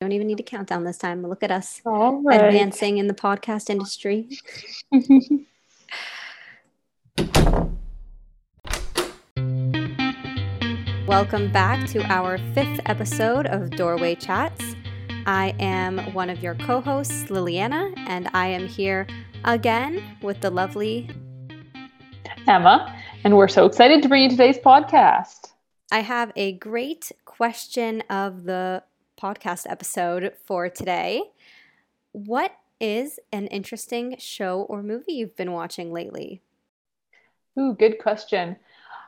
Don't even need to count down this time. Look at us right. advancing in the podcast industry. Welcome back to our fifth episode of Doorway Chats. I am one of your co hosts, Liliana, and I am here again with the lovely. Emma, and we're so excited to bring you today's podcast. I have a great question of the podcast episode for today. What is an interesting show or movie you've been watching lately? Ooh, good question.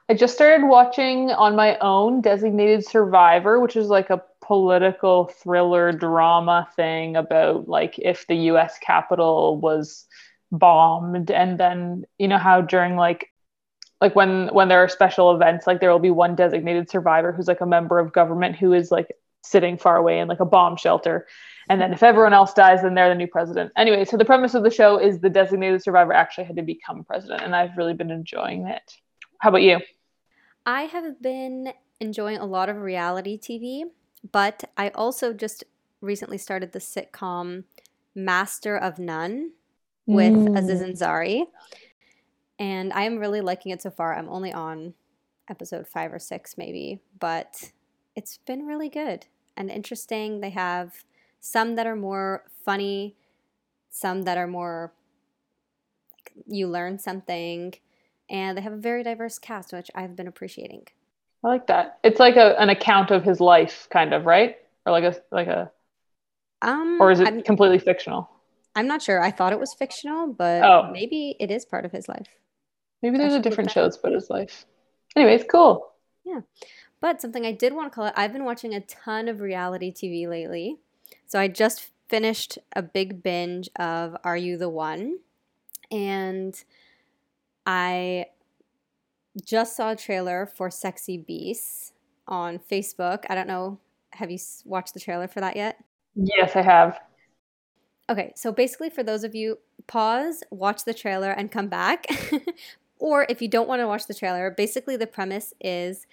I just started watching on my own Designated Survivor, which is like a political thriller drama thing about like if the US Capitol was bombed and then you know how during like like when when there are special events like there will be one designated survivor who's like a member of government who is like sitting far away in like a bomb shelter and then if everyone else dies then they're the new president anyway so the premise of the show is the designated survivor actually had to become president and i've really been enjoying it how about you I have been enjoying a lot of reality TV, but I also just recently started the sitcom Master of None with Mm. Aziz Ansari. And I am really liking it so far. I'm only on episode five or six, maybe, but it's been really good and interesting. They have some that are more funny, some that are more like you learn something, and they have a very diverse cast, which I've been appreciating. i like that it's like a, an account of his life kind of right or like a like a Um, or is it I'm, completely fictional I'm not sure. I thought it was fictional, but Oh. maybe it is part of his life. maybe there's a different that shows about his life anyways cool But something I did want to call it, I've been watching a ton of reality TV lately. So I just finished a big binge of Are You the One? And I just saw a trailer for Sexy Beasts on Facebook. I don't know, have you watched the trailer for that yet? yes i have Okay, so basically, for those of you, pause, watch the trailer, and come back. or if you don't want to watch the trailer, basically, the premise is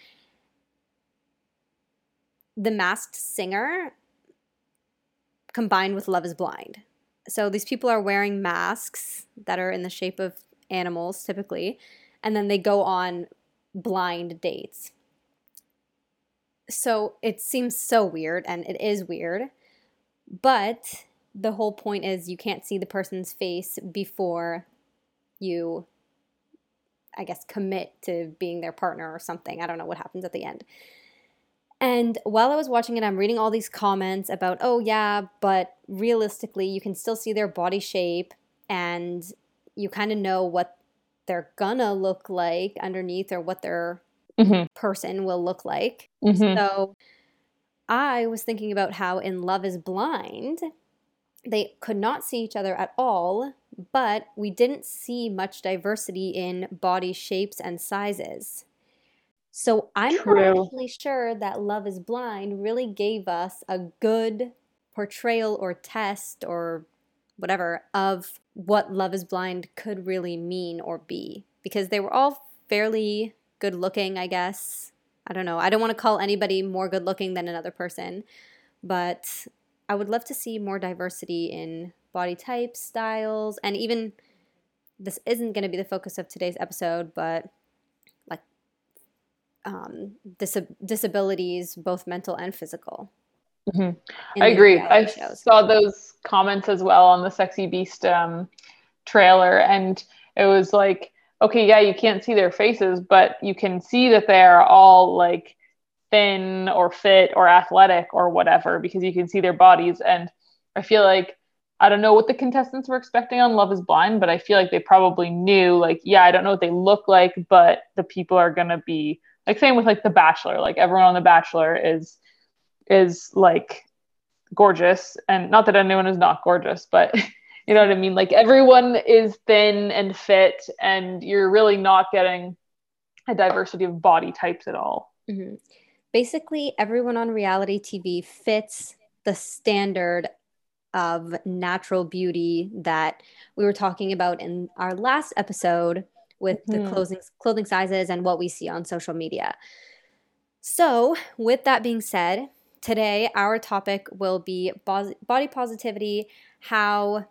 the masked singer combined with Love is Blind. So these people are wearing masks that are in the shape of animals, typically, and then they go on blind dates. So it seems so weird, and it is weird, but the whole point is you can't see the person's face before you i guess commit to being their partner or something i don't know what happens at the end and while i was watching it i'm reading all these comments about oh yeah but realistically you can still see their body shape and you kind of know what they're gonna look like underneath or what their hmm person will look like. Hmm so I was thinking about how in Love is Blind, they could not see each other at all, but we didn't see much diversity in body shapes and sizes. So I'm not True. actually sure that Love is Blind really gave us a good portrayal or test or whatever of what Love is Blind could really mean or be because they were all fairly good looking, I guess. I don't know. I don't want to call anybody more good looking than another person, but I would love to see more diversity in body types, styles, and even this isn't going to be the focus of today's episode, but um, dis- disabilities, both mental and physical. Mhm. I agree. I shows. saw those comments as well on the Sexy Beast um, trailer, and it was like, okay, yeah, you can't see their faces, but you can see that they are all like thin or fit or athletic or whatever because you can see their bodies. And I feel like I don't know what the contestants were expecting on Love Is Blind, but I feel like they probably knew, like, yeah, I don't know what they look like, but the people are gonna be like same with like The Bachelor. Like everyone on The Bachelor is is like gorgeous and not that anyone is not gorgeous but you know what i mean like everyone is thin and fit and you're really not getting a diversity of body types at all Mhm. Basically, everyone on reality TV fits the standard of natural beauty that we were talking about in our last episode with the Mhm. clothing clothing sizes and what we see on social media. So, with that being said, today, our topic will be body positivity, how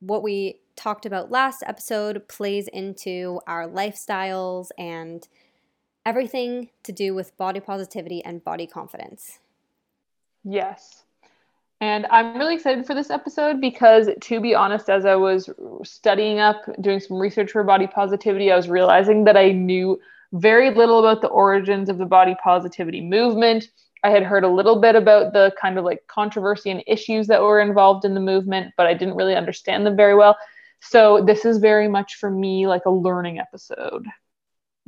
what we talked about last episode plays into our lifestyles and everything to do with body positivity and body confidence. Yes. And I'm really excited for this episode because, to be honest, as I was studying up, doing some research for body positivity, I was realizing that I knew very little about the origins of the body positivity movement. I had heard a little bit about the kind of like controversy and issues that were involved in the movement, but I didn't really understand them very well. So, this is very much for me like a learning episode.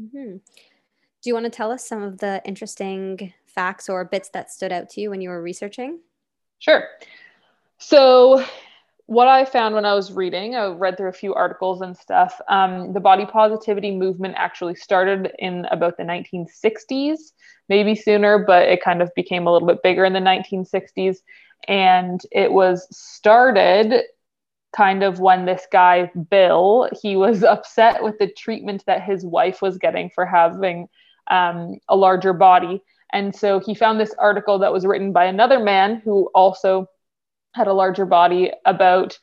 Mm-hmm. Do you want to tell us some of the interesting facts or bits that stood out to you when you were researching? Sure. So, what I found when I was reading, I read through a few articles and stuff. Um, the body positivity movement actually started in about the 1960s, maybe sooner, but it kind of became a little bit bigger in the 1960s. And it was started kind of when this guy, Bill, he was upset with the treatment that his wife was getting for having um, a larger body. And so he found this article that was written by another man who also had a larger body about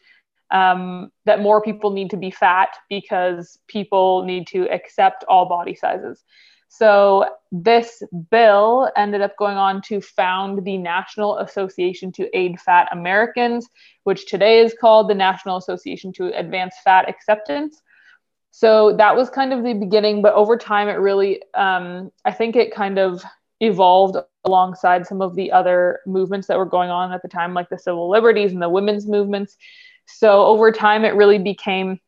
um, that more people need to be fat because people need to accept all body sizes. So this bill ended up going on to found the National Association to Aid Fat Americans, which today is called the National Association to Advance Fat Acceptance. So that was kind of the beginning, but over time, it really, um, I think it kind of evolved alongside some of the other movements that were going on at the time, like the civil liberties and the women's movements. So over time, it really became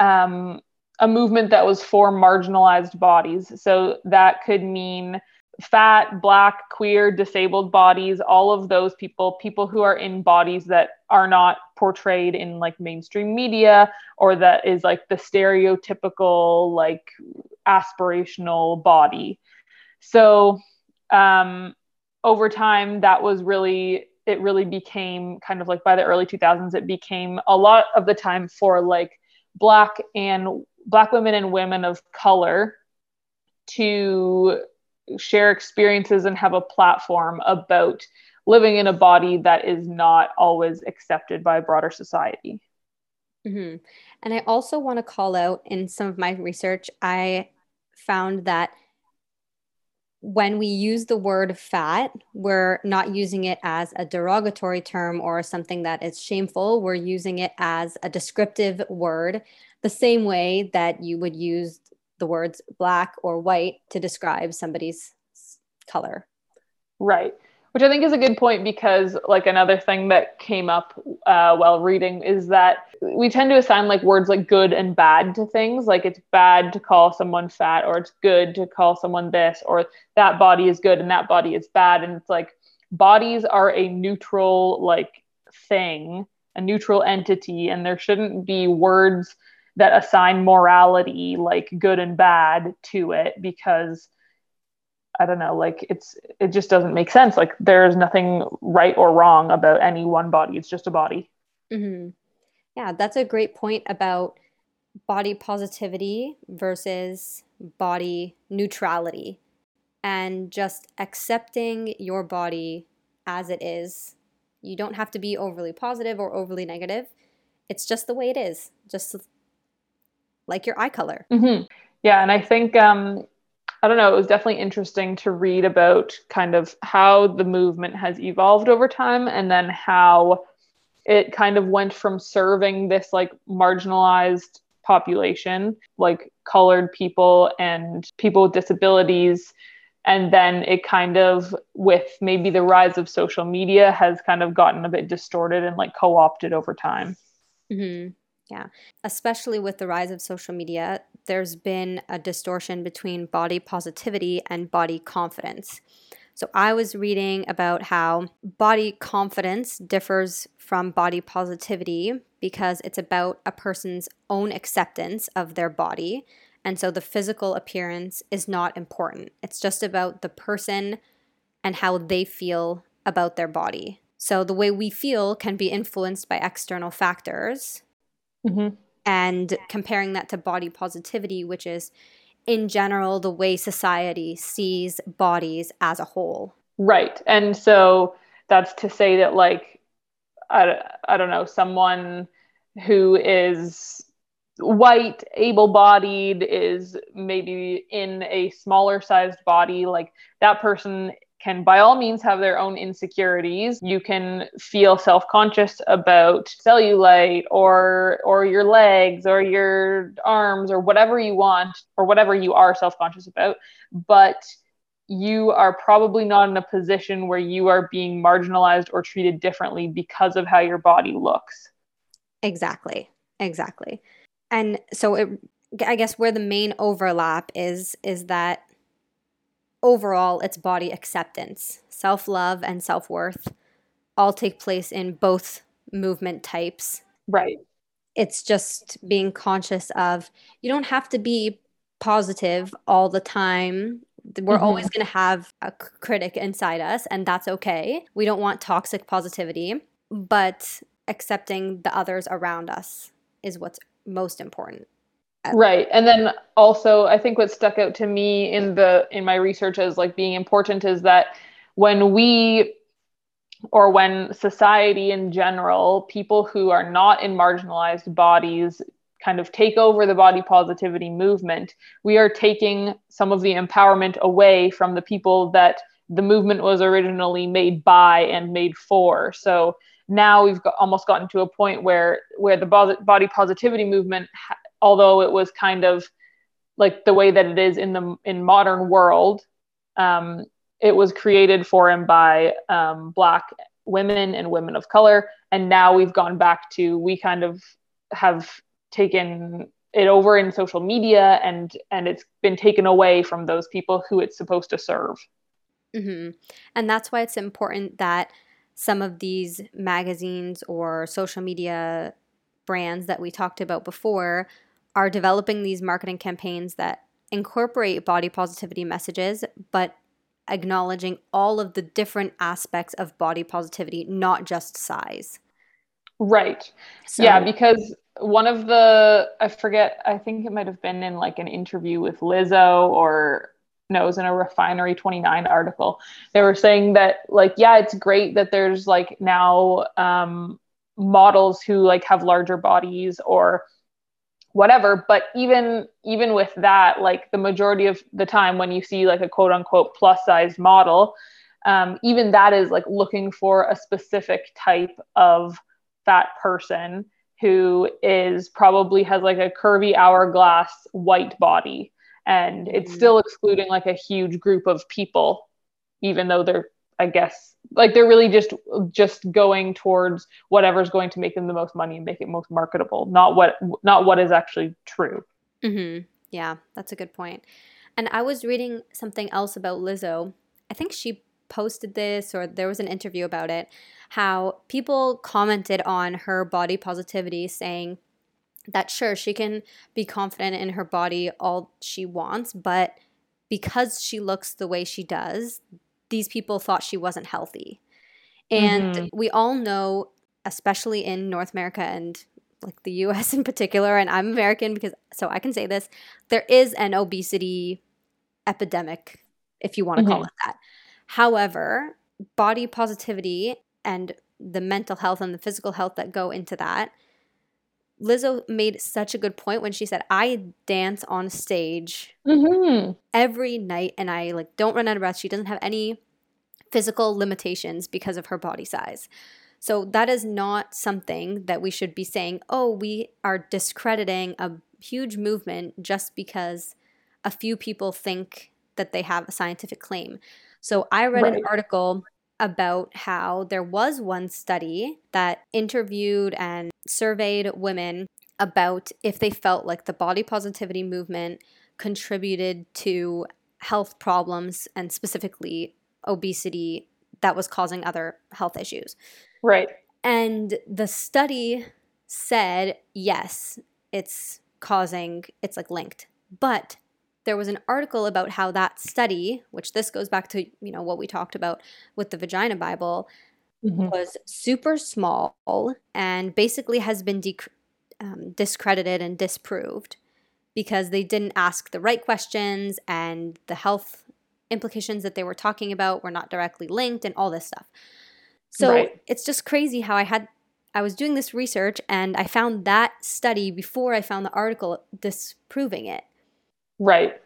um, a movement that was for marginalized bodies. So that could mean fat, black, queer, disabled bodies, all of those people, people who are in bodies that are not portrayed in like mainstream media or that is like the stereotypical, like aspirational body. So um, over time, that was really it really became kind of like by the early 2000s it became a lot of the time for like black and black women and women of color to share experiences and have a platform about living in a body that is not always accepted by broader society. Mm-hmm. And I also want to call out in some of my research, I found that when we use the word fat, we're not using it as a derogatory term or something that is shameful. We're using it as a descriptive word, the same way that you would use the words black or white to describe somebody's color. Right which I think is a good point because, like, another thing that came up uh, while reading is that we tend to assign like words like good and bad to things. Like, it's bad to call someone fat, or it's good to call someone this, or that body is good and that body is bad. And it's like bodies are a neutral, like, thing, a neutral entity, and there shouldn't be words that assign morality, like good and bad, to it because I don't know, like it's it just doesn't make sense. Like there's nothing right or wrong about any one body. It's just a body. Mm-hmm. Yeah, that's a great point about body positivity versus body neutrality and just accepting your body as it is. You don't have to be overly positive or overly negative. It's just the way it is, just like your eye color. Mm-hmm. Yeah, and I think um, I don't know, it was definitely interesting to read about kind of how the movement has evolved over time and then how it kind of went from serving this like marginalized population, like colored people and people with disabilities. And then it kind of, with maybe the rise of social media, has kind of gotten a bit distorted and like co opted over time. Mm-hmm. Yeah. Especially with the rise of social media, there's been a distortion between body positivity and body confidence. So I was reading about how body confidence differs from body positivity because it's about a person's own acceptance of their body. And so the physical appearance is not important. It's just about the person and how they feel about their body. So the way we feel can be influenced by external factors, Mm-hmm. And comparing that to body positivity, which is in general the way society sees bodies as a whole. Right. And so that's to say that, like, I, I don't know, someone who is white, able bodied, is maybe in a smaller sized body, like that person can by all means have their own insecurities. You can feel self-conscious about cellulite or or your legs or your arms or whatever you want or whatever you are self-conscious about, but you are probably not in a position where you are being marginalized or treated differently because of how your body looks. Exactly. Exactly. And so it I guess where the main overlap is is that overall it's body acceptance, self love, and self worth all take place in both movement types. Right. It's just being conscious of you don't have to be positive all the time. We're mm-hmm. always going to have a critic inside us, and that's okay. We don't want toxic positivity, but accepting the others around us is what's most important right. And then also i think what stuck out to me in the in my research as like being important is that when we or when society in general people who are not in marginalized bodies kind of take over the body positivity movement we are taking some of the empowerment away from the people that the movement was originally made by and made for. So now we've got, almost gotten to a point where where the body positivity movement although it was kind of like the way that it is in the in modern world um, it was created for and by um, black women and women of color and now we've gone back to we kind of have taken it over in social media and and it's been taken away from those people who it's supposed to serve mm-hmm. and that's why it's important that some of these magazines or social media brands that we talked about before are developing these marketing campaigns that incorporate body positivity messages, but acknowledging all of the different aspects of body positivity, not just size. Right. So, yeah, because one of the, I forget, I think it might have been in like an interview with Lizzo or no, it was in a Refinery 29 article. They were saying that, like, yeah, it's great that there's like now um, models who like have larger bodies or whatever but even even with that like the majority of the time when you see like a quote unquote plus size model um, even that is like looking for a specific type of fat person who is probably has like a curvy hourglass white body and it's mm-hmm. still excluding like a huge group of people even though they're i guess like they're really just just going towards whatever's going to make them the most money and make it most marketable not what not what is actually true mm-hmm. yeah that's a good point. point and i was reading something else about lizzo i think she posted this or there was an interview about it how people commented on her body positivity saying that sure she can be confident in her body all she wants but because she looks the way she does these people thought she wasn't healthy. And mm-hmm. we all know, especially in North America and like the US in particular, and I'm American because so I can say this, there is an obesity epidemic, if you want to mm-hmm. call it that. However, body positivity and the mental health and the physical health that go into that. Lizzo made such a good point when she said, "I dance on stage mm-hmm. every night, and I like don't run out of breath." She doesn't have any physical limitations because of her body size. So that is not something that we should be saying, oh, we are discrediting a huge movement just because a few people think that they have a scientific claim. So I read right. an article about how there was one study that interviewed and surveyed women about if they felt like the body positivity movement contributed to health problems and specifically obesity that was causing other health issues. Right. And the study said, yes, it's causing, it's like linked. But there was an article about how that study, which this goes back to, you know, what we talked about with the vagina Bible, mm-hmm. was super small and basically has been dec- um, discredited and disproved because they didn't ask the right questions and the health implications that they were talking about were not directly linked and all this stuff. So Right. it's just crazy how I had I was doing this research and I found that study before I found the article disproving it. Right.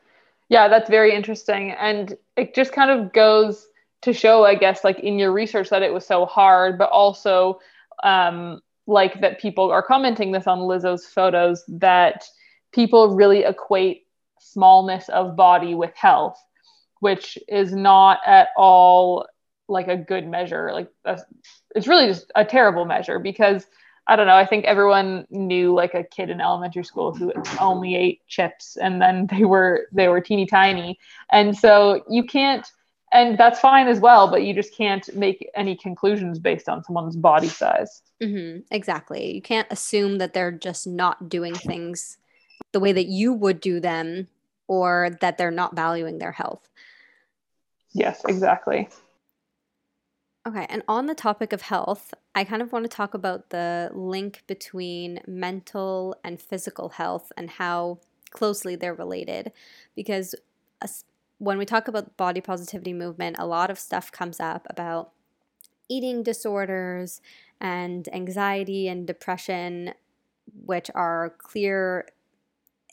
Yeah, that's very interesting. And it just kind of goes to show, I guess, like in your research that it was so hard, but also um, like that people are commenting this on Lizzo's photos that people really equate smallness of body with health, which is not at all like a good measure. Like that's, it's really just a terrible measure because I don't know. I think everyone knew like a kid in elementary school who only ate chips and then they were they were teeny tiny. And so you can't and that's fine as well, but you just can't make any conclusions based on someone's body size. Mm-hmm, exactly. You can't assume that they're just not doing things the way that you would do them or that they're not valuing their health. Yes, exactly. Okay, and on the topic of health, I kind of want to talk about the link between mental and physical health and how closely they're related. Because when we talk about body positivity movement, a lot of stuff comes up about eating disorders and anxiety and depression, which are clear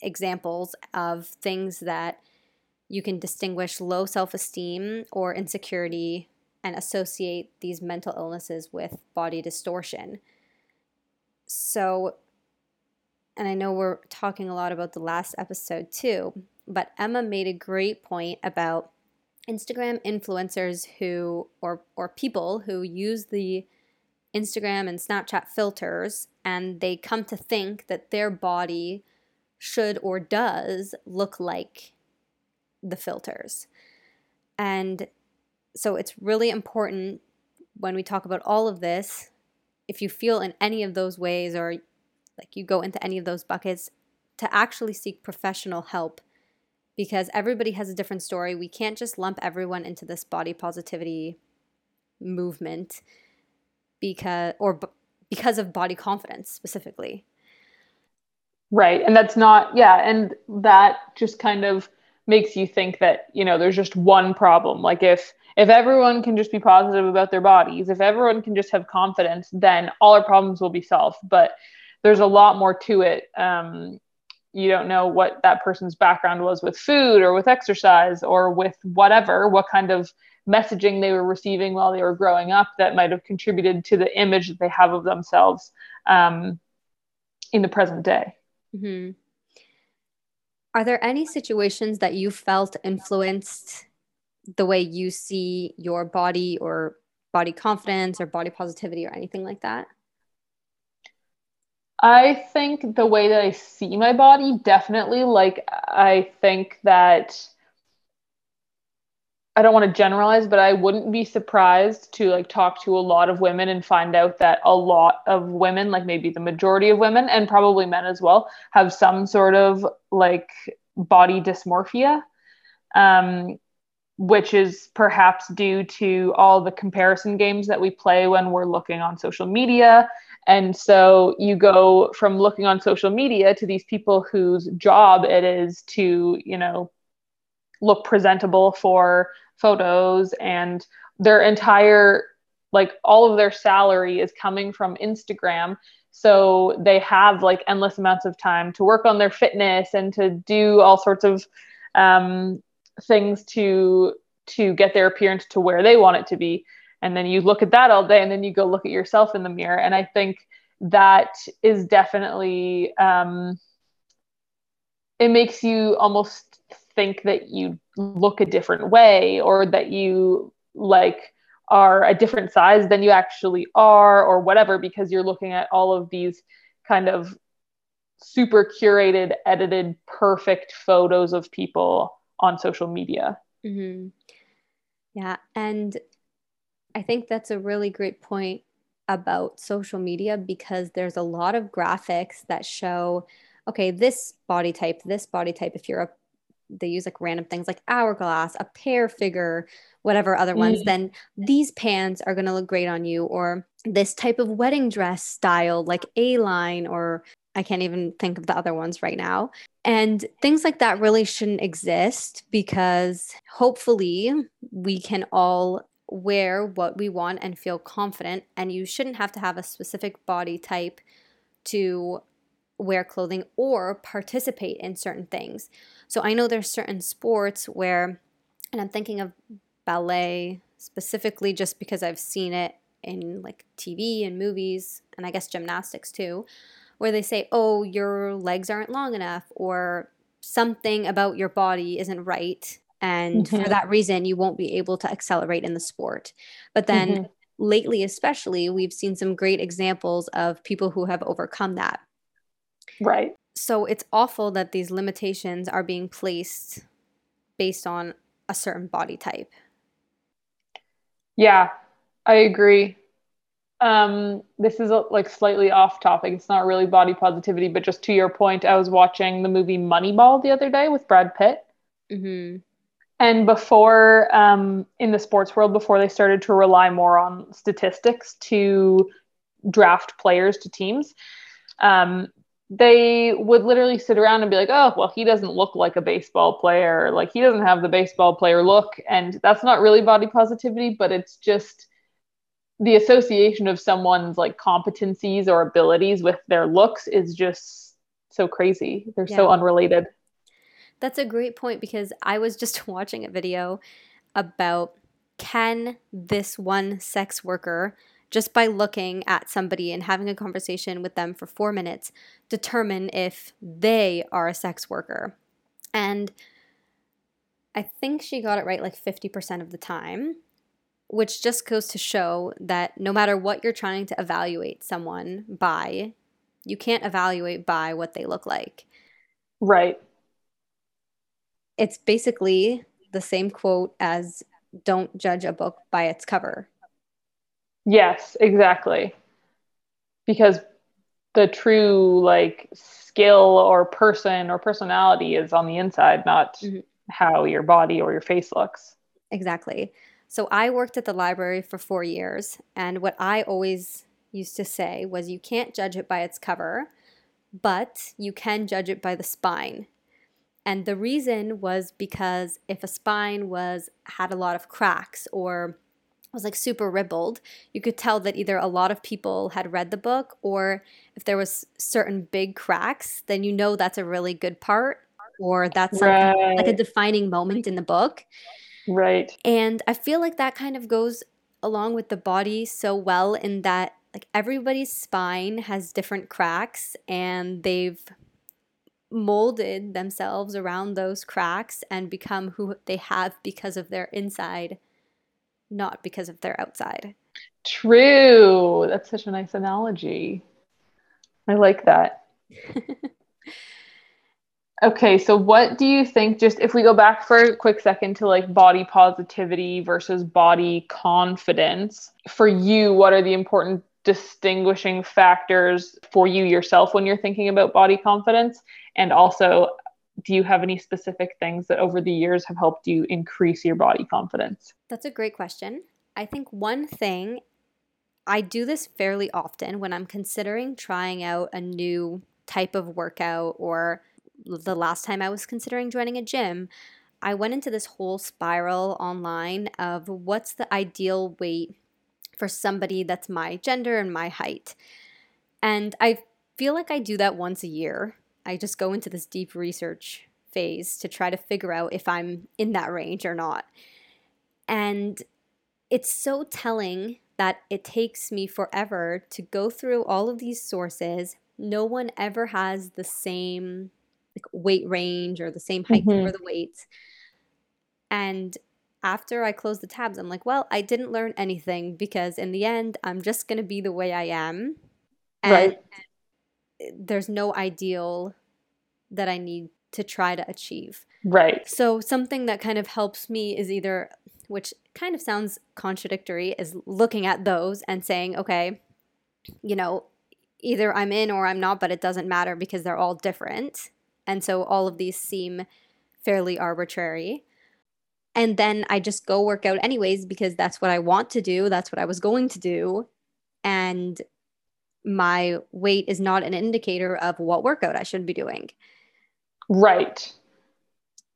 examples of things that you can distinguish low self esteem or insecurity and associate these mental illnesses with body distortion. So, and I know we're talking a lot about the last episode too, but Emma made a great point about Instagram influencers who or or people who use the Instagram and Snapchat filters and they come to think that their body should or does look like the filters. And so it's really important when we talk about all of this, if you feel in any of those ways or like you go into any of those buckets, to actually seek professional help because everybody has a different story. We can't just lump everyone into this body positivity movement because or b- because of body confidence specifically. Right. And that's not, yeah. And that just kind of makes you think that, you know, there's just one problem. Like if, if everyone can just be positive about their bodies, if everyone can just have confidence, then all our problems will be solved. But there's a lot more to it. Um, you don't know what that person's background was with food or with exercise or with whatever, what kind of messaging they were receiving while they were growing up that might have contributed to the image that they have of themselves um, in the present day. Mm-hmm. Are there any situations that you felt influenced the way you see your body or body confidence or body positivity or anything like that? I think the way that I see my body, definitely. Like, I think that I don't want to generalize, but I wouldn't be surprised to like talk to a lot of women and find out that a lot of women, like maybe the majority of women and probably men as well, have some sort of like body dysmorphia. Um, which is perhaps due to all the comparison games that we play when we're looking on social media. And so you go from looking on social media to these people whose job it is to, you know, look presentable for photos and their entire like all of their salary is coming from Instagram. So they have like endless amounts of time to work on their fitness and to do all sorts of um, things to to get their appearance to where they want it to be. And then you look at that all day and then you go look at yourself in the mirror. And i think that is definitely um, it makes you almost think that you look a different way or that you like are a different size than you actually are or whatever because you're looking at all of these kind of super curated edited perfect photos of people on social media Mm-hmm. Yeah. And I think that's a really great point about social media because there's a lot of graphics that show, okay, this body type, this body type, if you're a, they use like random things like hourglass, a pear figure, whatever other ones, Mm. then these pants are going to look great on you. Or this type of wedding dress style, like A line, or I can't even think of the other ones right now. And things like that really shouldn't exist because hopefully we can all wear what we want and feel confident. And you shouldn't have to have a specific body type to wear clothing or participate in certain things. So I know there's certain sports where, and I'm thinking of ballet specifically just because I've seen it in like TV and movies, and I guess gymnastics too, where they say, oh, your legs aren't long enough, or something about your body isn't right. And mm-hmm. for that reason, you won't be able to accelerate in the sport. But then mm-hmm. lately, especially, we've seen some great examples of people who have overcome that. Right. So it's awful that these limitations are being placed based on a certain body type. Yeah, I agree. Um, this is a, like slightly off topic. It's not really body positivity, but just to your point, I was watching the movie Moneyball the other day with Brad Pitt. Mm-hmm. And before, um, in the sports world, before they started to rely more on statistics to draft players to teams, um, they would literally sit around and be like, oh, well, he doesn't look like a baseball player. Like, he doesn't have the baseball player look. And that's not really body positivity, but it's just the association of someone's like competencies or abilities with their looks is just so crazy. They're yeah. so unrelated. That's a great point because I was just watching a video about can this one sex worker just by looking at somebody and having a conversation with them for 4 minutes determine if they are a sex worker. And I think she got it right like 50% of the time which just goes to show that no matter what you're trying to evaluate someone by, you can't evaluate by what they look like. Right. It's basically the same quote as don't judge a book by its cover. Yes, exactly. Because the true like skill or person or personality is on the inside, not mm-hmm. how your body or your face looks. Exactly. So I worked at the library for four years, and what I always used to say was you can't judge it by its cover, but you can judge it by the spine. And the reason was because if a spine was had a lot of cracks or was like super ribbled, you could tell that either a lot of people had read the book or if there was certain big cracks, then you know that's a really good part or that's right. like a defining moment in the book. Right. And I feel like that kind of goes along with the body so well in that like everybody's spine has different cracks and they've molded themselves around those cracks and become who they have because of their inside, not because of their outside. True. That's such a nice analogy. I like that. Okay, so what do you think? Just if we go back for a quick second to like body positivity versus body confidence, for you, what are the important distinguishing factors for you yourself when you're thinking about body confidence? And also, do you have any specific things that over the years have helped you increase your body confidence? That's a great question. I think one thing, I do this fairly often when I'm considering trying out a new type of workout or the last time I was considering joining a gym, I went into this whole spiral online of what's the ideal weight for somebody that's my gender and my height. And I feel like I do that once a year. I just go into this deep research phase to try to figure out if I'm in that range or not. And it's so telling that it takes me forever to go through all of these sources. No one ever has the same like weight range or the same height mm-hmm. for the weights. And after I close the tabs, I'm like, well, I didn't learn anything because in the end, I'm just going to be the way I am. And right. there's no ideal that I need to try to achieve. Right. So something that kind of helps me is either, which kind of sounds contradictory, is looking at those and saying, okay, you know, either I'm in or I'm not, but it doesn't matter because they're all different. And so all of these seem fairly arbitrary. And then I just go work out anyways because that's what I want to do. That's what I was going to do. And my weight is not an indicator of what workout I should be doing. Right.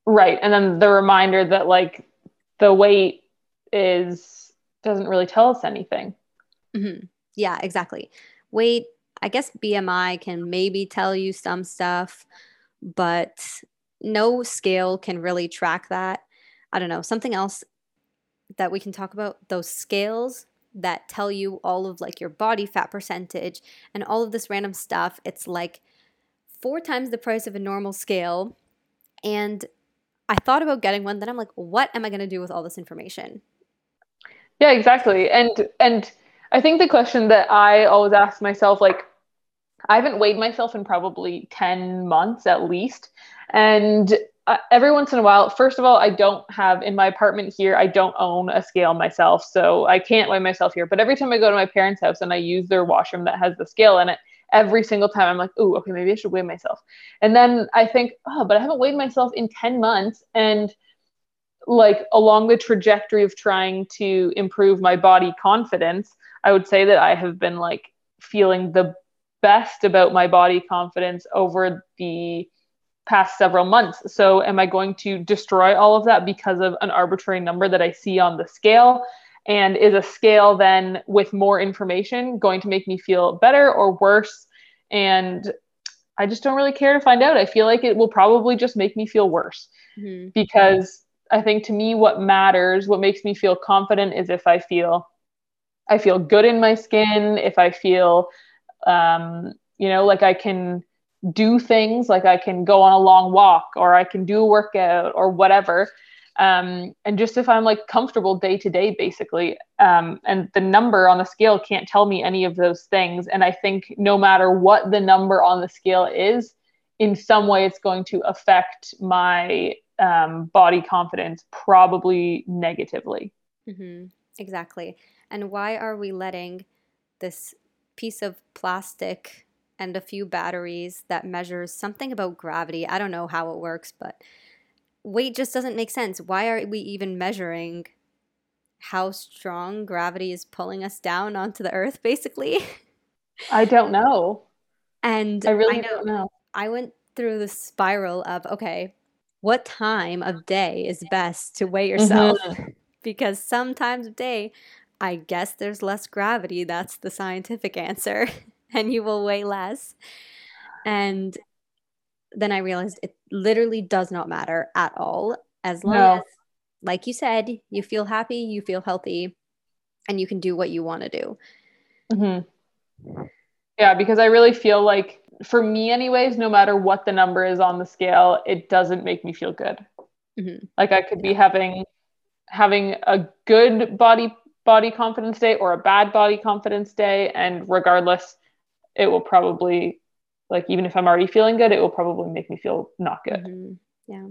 Right. And then the reminder that like the weight is doesn't really tell us anything. Mm-hmm. Yeah, exactly. Weight, I guess BMI can maybe tell you some stuff, but no scale can really track that. I don't know. Something else that we can talk about those scales that tell you all of like your body fat percentage and all of this random stuff. It's like four times the price of a normal scale. And I thought about getting one, then I'm like, what am I going to do with all this information? Yeah, exactly. And and I think the question that I always ask myself like I haven't weighed myself in probably 10 months at least. And uh, every once in a while, first of all, I don't have in my apartment here, I don't own a scale myself. So I can't weigh myself here. But every time I go to my parents' house and I use their washroom that has the scale in it, every single time I'm like, oh, okay, maybe I should weigh myself. And then I think, oh, but I haven't weighed myself in 10 months. And like along the trajectory of trying to improve my body confidence, I would say that I have been like feeling the best about my body confidence over the past several months. So, am I going to destroy all of that because of an arbitrary number that I see on the scale? And is a scale then with more information going to make me feel better or worse? And I just don't really care to find out. I feel like it will probably just make me feel worse mm-hmm. because I think to me, what matters, what makes me feel confident is if I feel I feel good in my skin, if I feel um, you know, like I can do things like I can go on a long walk or I can do a workout or whatever. Um, and just if I'm like comfortable day to day, basically. Um, and the number on the scale can't tell me any of those things. And I think no matter what the number on the scale is, in some way it's going to affect my um, body confidence, probably negatively. Mm-hmm. Exactly. And why are we letting this piece of plastic and a few batteries that measures something about gravity. I don't know how it works, but weight just doesn't make sense. Why are we even measuring how strong gravity is pulling us down onto the earth, basically? I don't know. And I really I know, don't know. I went through the spiral of okay, what time of day is best to weigh yourself? Mm-hmm. because some times of day, I guess there's less gravity. That's the scientific answer. and you will weigh less. And then I realized it literally does not matter at all. As long no. as, like you said, you feel happy, you feel healthy, and you can do what you want to do. Mm-hmm. Yeah, because I really feel like, for me, anyways, no matter what the number is on the scale, it doesn't make me feel good. Mm-hmm. Like I could be having having a good body body confidence day or a bad body confidence day. And regardless it will probably like even if i'm already feeling good it will probably make me feel not good. Mm-hmm. yeah.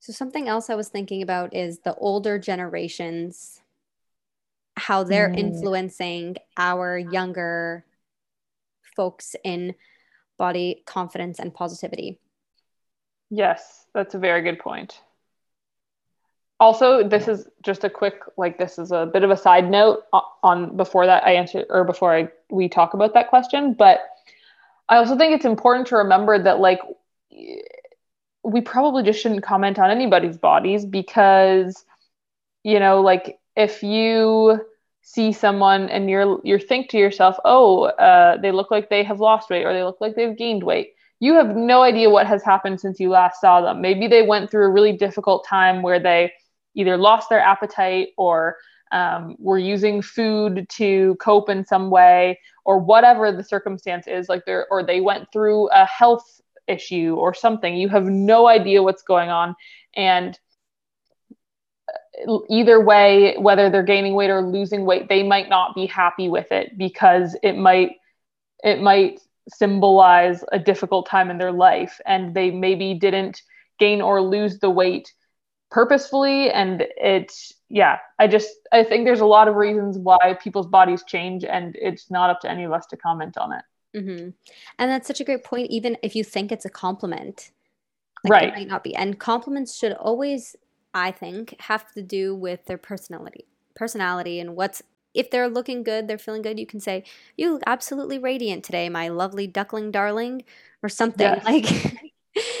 So something else i was thinking about is the older generations how they're mm. influencing our younger folks in body confidence and positivity. Yes that's a very good point also this is just a quick like this is a bit of a side note on before that i answer or before i we talk about that question but i also think it's important to remember that like we probably just shouldn't comment on anybody's bodies because you know like if you see someone and you're you think to yourself oh uh, they look like they have lost weight or they look like they've gained weight you have no idea what has happened since you last saw them. Maybe they went through a really difficult time where they either lost their appetite or um, were using food to cope in some way or whatever the circumstance is like they're, or they went through a health issue or something. You have no idea what's going on. And uh, either way whether they're gaining weight or losing weight they might not be happy with it because it might it might symbolize a difficult time in their life and they maybe didn't gain or lose the weight purposefully and it's yeah i just i think there's a lot of reasons why people's bodies change and it's not up to any of us to comment on it mm-hmm. and that's such a great point even if you think it's a compliment like right it might not be and compliments should always i think have to do with their personality personality and what's if they're looking good, they're feeling good, you can say, "You look absolutely radiant today, my lovely duckling darling," or something Yes. like.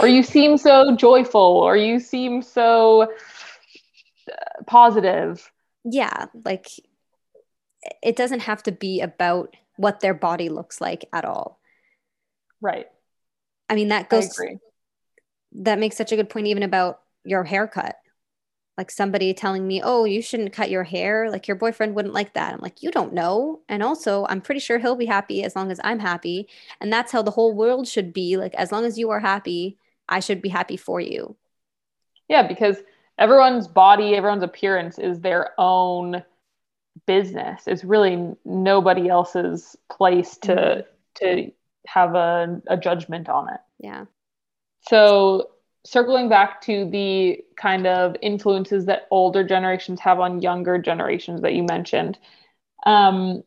Or you seem so joyful or you seem so uh, positive yeah, like it doesn't have to be about what their body looks like at all. right I mean, that goes agree that makes such a good point even about your haircut. Like somebody telling me, "Oh, you shouldn't cut your hair. Like your boyfriend wouldn't like that." I'm like, "You don't know." And also, I'm pretty sure he'll be happy as long as I'm happy, and that's how the whole world should be. Like as long as you are happy, I should be happy for you. yeah because everyone's body everyone's appearance is their own business it's really nobody else's place to Mhm. to have a, a judgment on it Yeah. So, circling back to the kind of influences that older generations have on younger generations that you mentioned, um,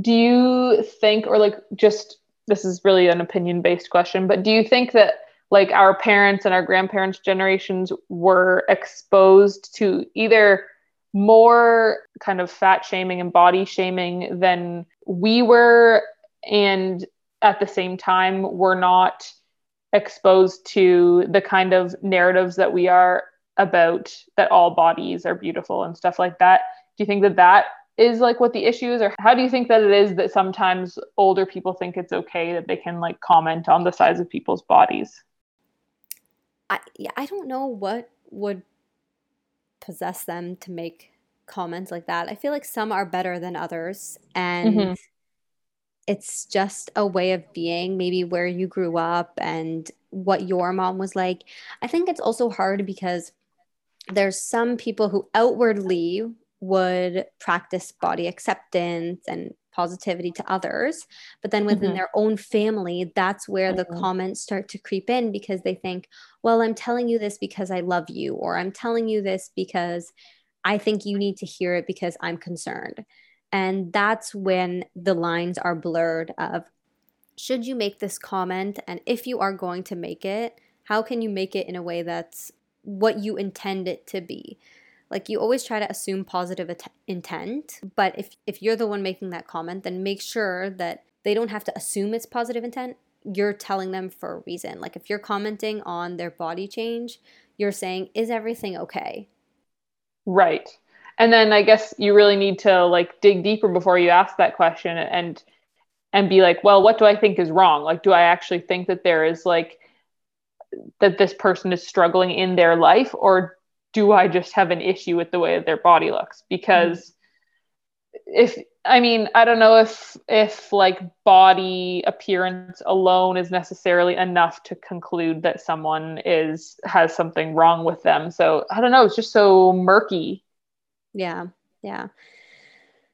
do you think, or like just this is really an opinion based question, but do you think that like our parents and our grandparents' generations were exposed to either more kind of fat shaming and body shaming than we were, and at the same time, were not exposed to the kind of narratives that we are about that all bodies are beautiful and stuff like that. Do you think that that is like what the issue is or how do you think that it is that sometimes older people think it's okay that they can like comment on the size of people's bodies I yeah, I don't know what would possess them to make comments like that. I feel like some are better than others and Mhm. it's just a way of being, maybe where you grew up and what your mom was like. I think it's also hard because there's some people who outwardly would practice body acceptance and positivity to others, but then within Mhm. their own family, that's where the Mhm. comments start to creep in because they think, well, I'm telling you this because I love you, or I'm telling you this because I think you need to hear it because I'm concerned. And that's when the lines are blurred of should you make this comment? And if you are going to make it, how can you make it in a way that's what you intend it to be? Like you always try to assume positive at- intent, but if if you're the one making that comment, then make sure that they don't have to assume it's positive intent. You're telling them for a reason. Like if you're commenting on their body change, you're saying, "Is everything okay?" right and then i guess you really need to like dig deeper before you ask that question and and be like well what do i think is wrong like do i actually think that there is like that this person is struggling in their life or do i just have an issue with the way that their body looks? Because if i mean i don't know if if like body appearance alone is necessarily enough to conclude that someone is has something wrong with them. So i don't know it's just so murky. Yeah, yeah.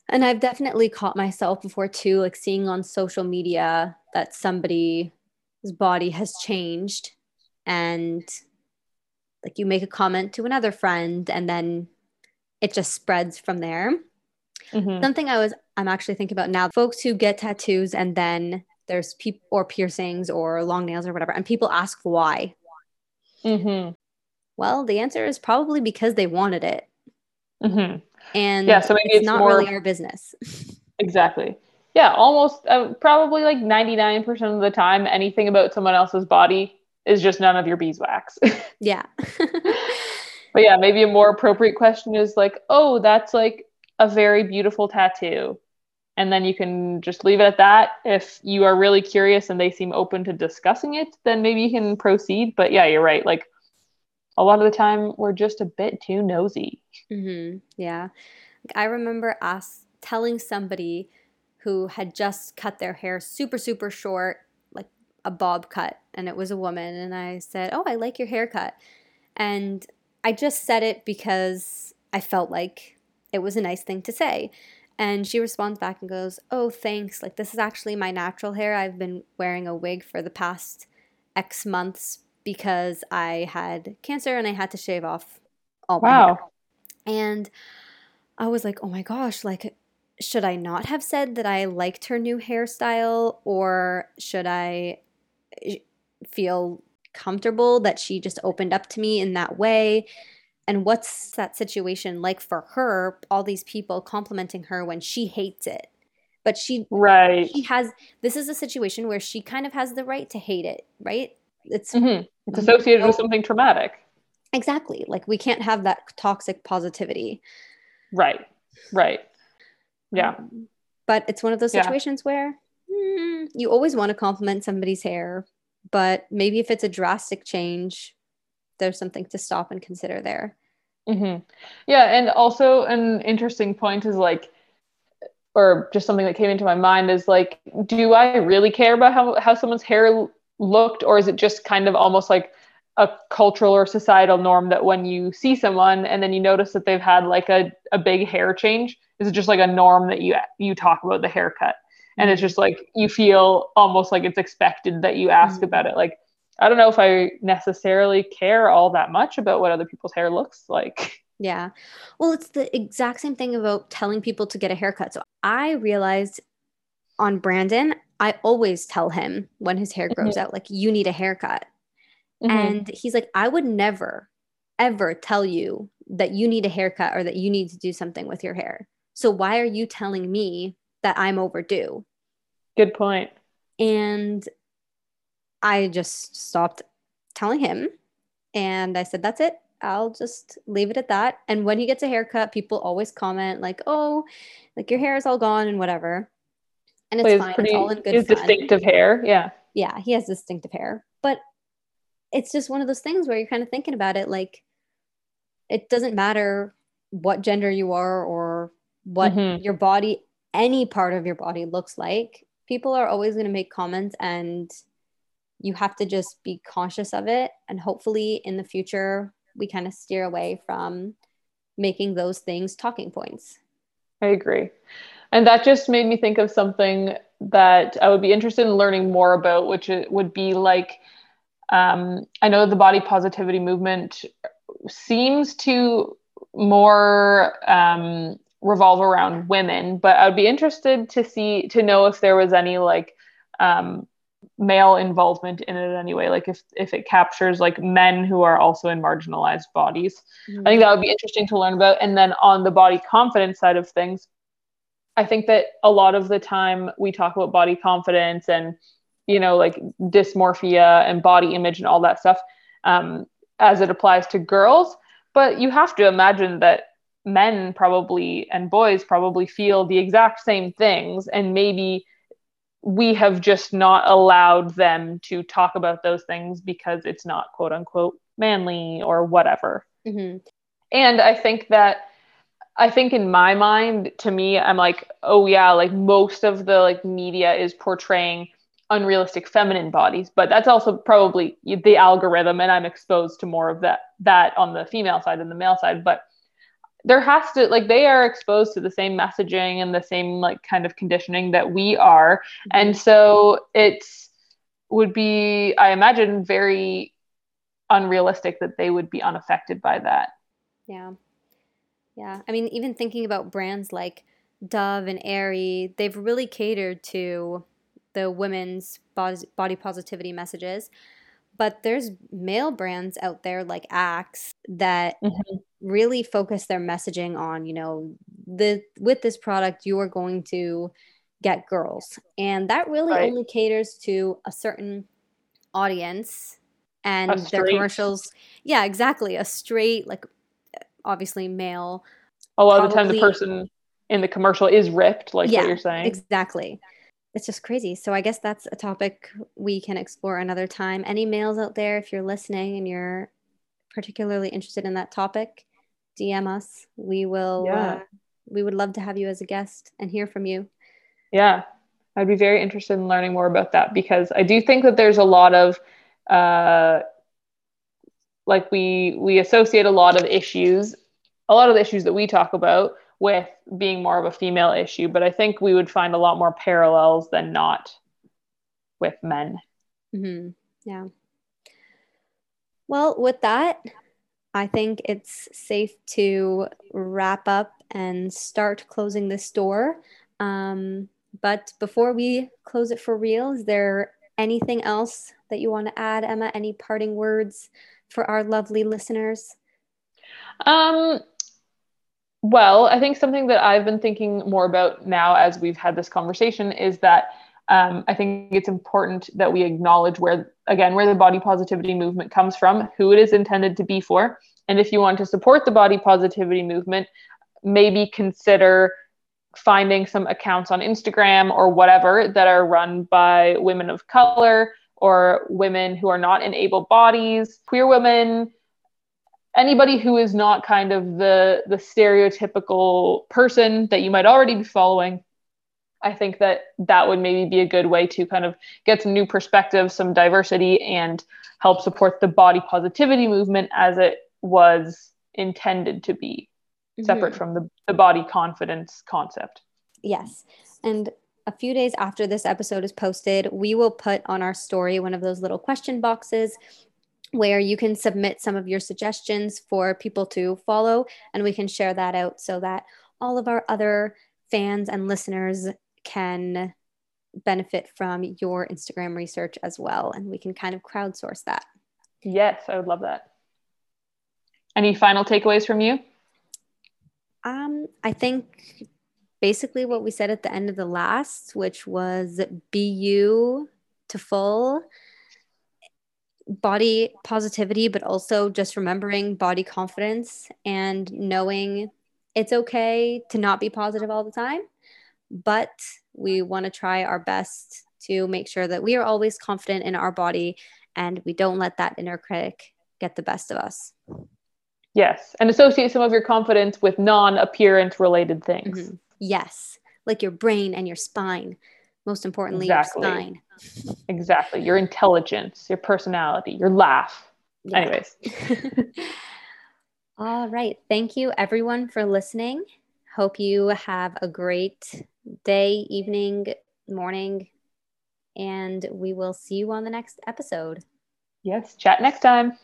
And I've definitely caught myself before too, like seeing on social media that somebody's body has changed and like you make a comment to another friend and then it just spreads from there. Mhm. Something I was I'm actually thinking about now, folks who get tattoos and then there's people or piercings or long nails or whatever, and people ask why. Mm-hmm. Well, the answer is probably because they wanted it. Mhm. And Yeah, so maybe it's it's not more- really our business. Exactly. Yeah, almost uh, probably like 99% of the time anything about someone else's body is just none of your beeswax. yeah. But yeah, maybe a more appropriate question is like, oh, that's like a very beautiful tattoo. And then you can just leave it at that. If you are really curious and they seem open to discussing it, then maybe you can proceed. But yeah, you're right. Like a lot of the time, we're just a bit too nosy. hmm Yeah. I remember us telling somebody who had just cut their hair super, super short, a bob cut, and it was a woman. And I said, Oh, I like your haircut. And I just said it because I felt like it was a nice thing to say. And she responds back and goes, Oh, thanks. Like, this is actually my natural hair. I've been wearing a wig for the past X months because I had cancer and I had to shave off all my hair. Wow. And I was like, oh my gosh, like, should I not have said that I liked her new hairstyle or should I feel comfortable that she just opened up to me in that way? And what's that situation like for her? All these people complimenting her when she hates it. But she right. She has this is a situation where she kind of has the right to hate it, right? It's mm-hmm. it's associated with something traumatic. Exactly. Like we can't have that toxic positivity. Right. Right. Yeah. Um, but it's one of those situations yeah. where mm, you always want to compliment somebody's hair, but maybe if it's a drastic change, there's something to stop and consider there. Mm-hmm. Yeah, and also an interesting point is like, or just something that came into my mind is like, do I really care about how how someone's hair looked, or is it just kind of almost like a cultural or societal norm that when you see someone and then you notice that they've had like a, a big hair change, is it just like a norm that you you talk about the haircut? And it's just like you feel almost like it's expected that you ask mm-hmm. about it. Like I don't know if I necessarily care all that much about what other people's hair looks like. Yeah. Well, it's the exact same thing about telling people to get a haircut. So I realized on Brandon, I always tell him when his hair grows mm-hmm. out, like, you need a haircut. Mm-hmm. And he's like, I would never, ever tell you that you need a haircut or that you need to do something with your hair. So why are you telling me that I'm overdue? Good point. And I just stopped telling him and I said, that's it. I'll just leave it at that. And when he gets a haircut, people always comment like, "Oh, like your hair is all gone and whatever." And it's fine. Pretty, it's all in good. His distinctive hair, yeah. Yeah, he has distinctive hair, but it's just one of those things where you're kind of thinking about it like, it doesn't matter what gender you are or what mm-hmm. your body, any part of your body looks like. People are always going to make comments and you have to just be conscious of it and hopefully in the future we kind of steer away from making those things talking points i agree and that just made me think of something that i would be interested in learning more about which would be like um, i know the body positivity movement seems to more um, revolve around women but i would be interested to see to know if there was any like um, male involvement in it anyway like if if it captures like men who are also in marginalized bodies. Mm-hmm. i think that would be interesting to learn about. And then on the body confidence side of things i think that a lot of the time we talk about body confidence and you know like dysmorphia and body image and all that stuff um, as it applies to girls. But you have to imagine that men probably and boys probably feel the exact same things and maybe we have just not allowed them to talk about those things because it's not quote unquote manly or whatever. Mm-hmm. And I think that I think in my mind, to me, I'm like, oh yeah, like most of the like media is portraying unrealistic feminine bodies, but that's also probably the algorithm, and I'm exposed to more of that that on the female side than the male side. But there has to like they are exposed to the same messaging and the same like kind of conditioning that we are. Mm-hmm. And so it's would be i imagine very unrealistic that they would be unaffected by that. Yeah. Yeah. I mean even thinking about brands like dove and aerie they've really catered to the women's body positivity messages but there's male brands out there like axe that mm-hmm. really focus their messaging on you know the with this product you are going to get girls. And that really right. only caters to a certain audience and their commercials. Yeah exactly. A straight like obviously male a lot probably, of the time the person in the commercial is ripped like yeah, what you're saying. exactly it's just crazy. So I guess that's a topic we can explore another time. Any males out there, if you're listening and you're particularly interested in that topic, DM us. We will. Yeah. Uh, we would love to have you as a guest and hear from you. Yeah, I'd be very interested in learning more about that because I do think that there's a lot of, uh, like we we associate a lot of issues, a lot of the issues that we talk about with being more of a female issue, but I think we would find a lot more parallels than not with men. Mm-hmm. Yeah. Well, with that, I think it's safe to wrap up and start closing this door. Um, but before we close it for real, is there anything else that you want to add, Emma? Any parting words for our lovely listeners? Um, well, I think something that I've been thinking more about now as we've had this conversation is that um, I think it's important that we acknowledge where, again, where the body positivity movement comes from, who it is intended to be for. And if you want to support the body positivity movement, maybe consider finding some accounts on Instagram or whatever that are run by women of color or women who are not in able bodies, queer women, anybody who is not kind of the the stereotypical person that you might already be following i think that that would maybe be a good way to kind of get some new perspective some diversity and help support the body positivity movement as it was intended to be mm-hmm. separate from the, the body confidence concept yes and a few days after this episode is posted, we will put on our story one of those little question boxes where you can submit some of your suggestions for people to follow, and we can share that out so that all of our other fans and listeners can benefit from your Instagram research as well. And we can kind of crowdsource that. Yes, I would love that. Any final takeaways from you? Um, I think basically what we said at the end of the last, which was be you to full body positivity, but also just remembering body confidence and knowing it's okay to not be positive all the time. But we want to try our best to make sure that we are always confident in our body and we don't let that inner critic get the best of us. Yes. And associate some of your confidence with non appearance related things. Mm-hmm. Yes. Like your brain and your spine. Most importantly, exactly. your spine exactly. Your intelligence, your personality, your laugh. Yeah. Anyways. All right. Thank you, everyone, for listening. Hope you have a great day, evening, morning, and we will see you on the next episode. Yes. Chat next time.